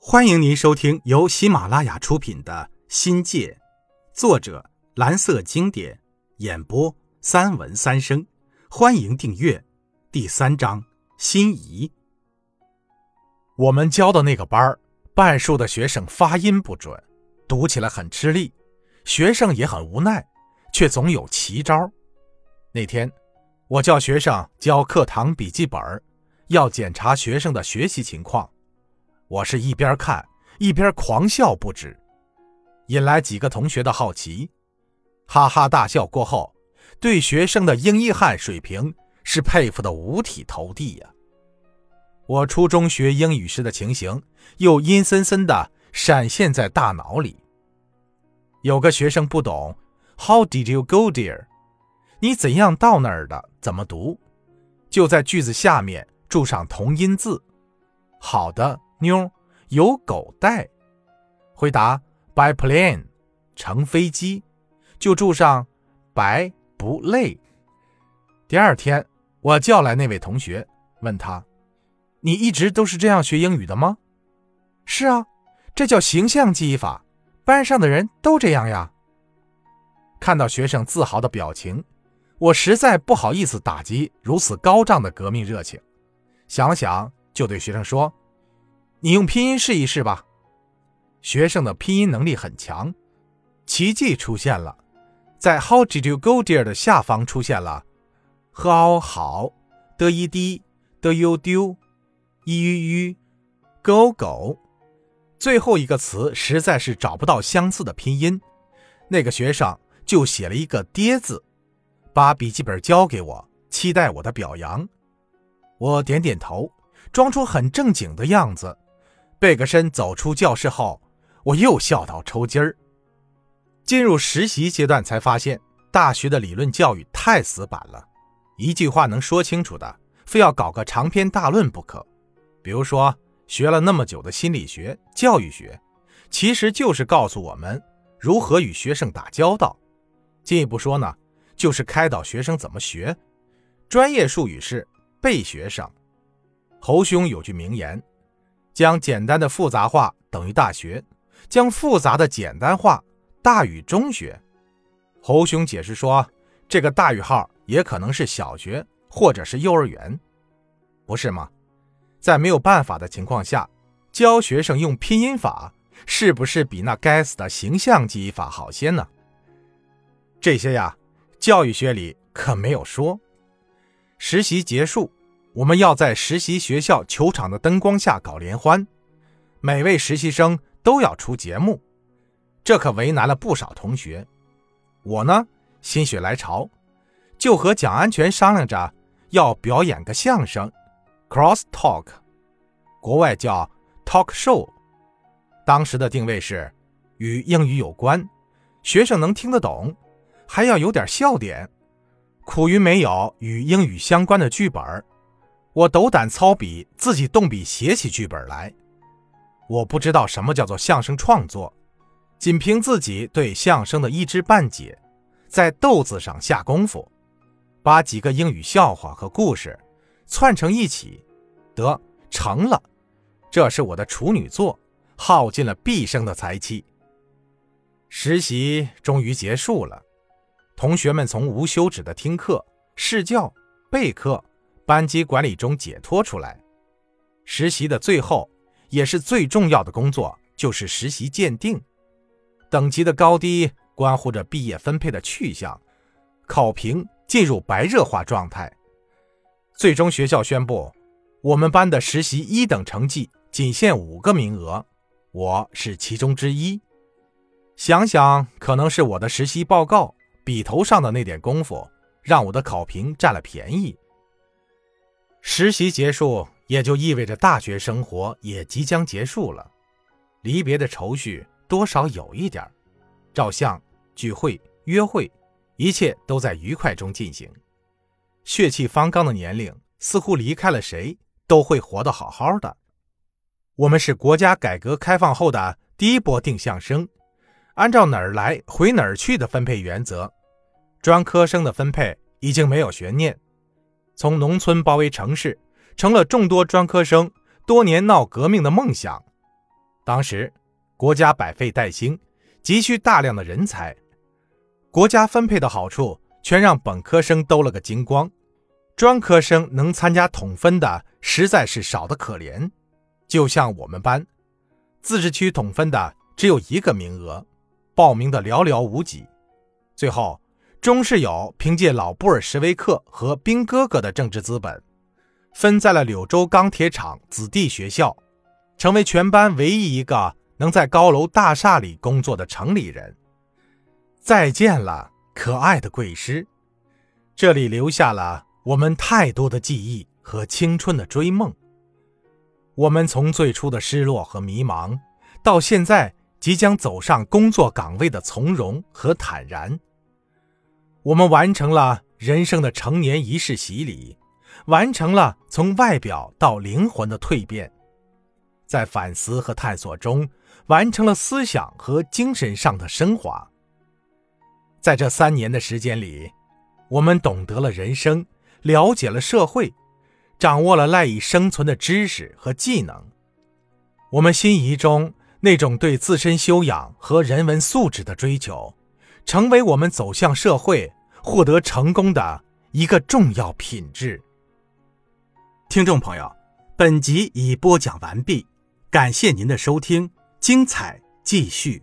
欢迎您收听由喜马拉雅出品的《新界》，作者蓝色经典，演播三文三生。欢迎订阅。第三章：心仪。我们教的那个班，半数的学生发音不准，读起来很吃力，学生也很无奈，却总有奇招。那天，我叫学生交课堂笔记本，要检查学生的学习情况。我是一边看一边狂笑不止，引来几个同学的好奇，哈哈大笑过后，对学生的英译汉水平是佩服的五体投地呀。我初中学英语时的情形又阴森森的闪现在大脑里。有个学生不懂，How did you go there？你怎样到那儿的？怎么读？就在句子下面注上同音字。好的。妞有狗带，回答 by plane，乘飞机，就住上白不累。第二天，我叫来那位同学，问他：“你一直都是这样学英语的吗？”“是啊，这叫形象记忆法，班上的人都这样呀。”看到学生自豪的表情，我实在不好意思打击如此高涨的革命热情，想了想，就对学生说。你用拼音试一试吧。学生的拼音能力很强，奇迹出现了，在 How did you go there 的下方出现了 How 好的一滴的 you do 一 u u go go，最后一个词实在是找不到相似的拼音，那个学生就写了一个爹字，把笔记本交给我，期待我的表扬。我点点头，装出很正经的样子。背个身走出教室后，我又笑到抽筋儿。进入实习阶段才发现，大学的理论教育太死板了，一句话能说清楚的，非要搞个长篇大论不可。比如说，学了那么久的心理学、教育学，其实就是告诉我们如何与学生打交道。进一步说呢，就是开导学生怎么学。专业术语是背学生。侯兄有句名言。将简单的复杂化等于大学，将复杂的简单化大于中学。侯兄解释说，这个大于号也可能是小学或者是幼儿园，不是吗？在没有办法的情况下，教学生用拼音法，是不是比那该死的形象记忆法好些呢？这些呀，教育学里可没有说。实习结束。我们要在实习学校球场的灯光下搞联欢，每位实习生都要出节目，这可为难了不少同学。我呢，心血来潮，就和蒋安全商量着要表演个相声，cross talk，国外叫 talk show。当时的定位是与英语有关，学生能听得懂，还要有点笑点。苦于没有与英语相关的剧本。我斗胆操笔，自己动笔写起剧本来。我不知道什么叫做相声创作，仅凭自己对相声的一知半解，在豆子上下功夫，把几个英语笑话和故事串成一起，得成了。这是我的处女作，耗尽了毕生的才气。实习终于结束了，同学们从无休止的听课、试教、备课。班级管理中解脱出来，实习的最后也是最重要的工作就是实习鉴定，等级的高低关乎着毕业分配的去向，考评进入白热化状态。最终学校宣布，我们班的实习一等成绩仅限五个名额，我是其中之一。想想，可能是我的实习报告笔头上的那点功夫，让我的考评占了便宜。实习结束，也就意味着大学生活也即将结束了。离别的愁绪多少有一点照相、聚会、约会，一切都在愉快中进行。血气方刚的年龄，似乎离开了谁都会活得好好的。我们是国家改革开放后的第一波定向生，按照哪儿来回哪儿去的分配原则，专科生的分配已经没有悬念。从农村包围城市，成了众多专科生多年闹革命的梦想。当时国家百废待兴，急需大量的人才，国家分配的好处全让本科生兜了个精光，专科生能参加统分的实在是少得可怜。就像我们班，自治区统分的只有一个名额，报名的寥寥无几。最后，钟世友凭借老布尔什维克和兵哥哥的政治资本，分在了柳州钢铁厂子弟学校，成为全班唯一一个能在高楼大厦里工作的城里人。再见了，可爱的贵师，这里留下了我们太多的记忆和青春的追梦。我们从最初的失落和迷茫，到现在即将走上工作岗位的从容和坦然。我们完成了人生的成年仪式洗礼，完成了从外表到灵魂的蜕变，在反思和探索中，完成了思想和精神上的升华。在这三年的时间里，我们懂得了人生，了解了社会。掌握了赖以生存的知识和技能，我们心仪中那种对自身修养和人文素质的追求，成为我们走向社会、获得成功的一个重要品质。听众朋友，本集已播讲完毕，感谢您的收听，精彩继续。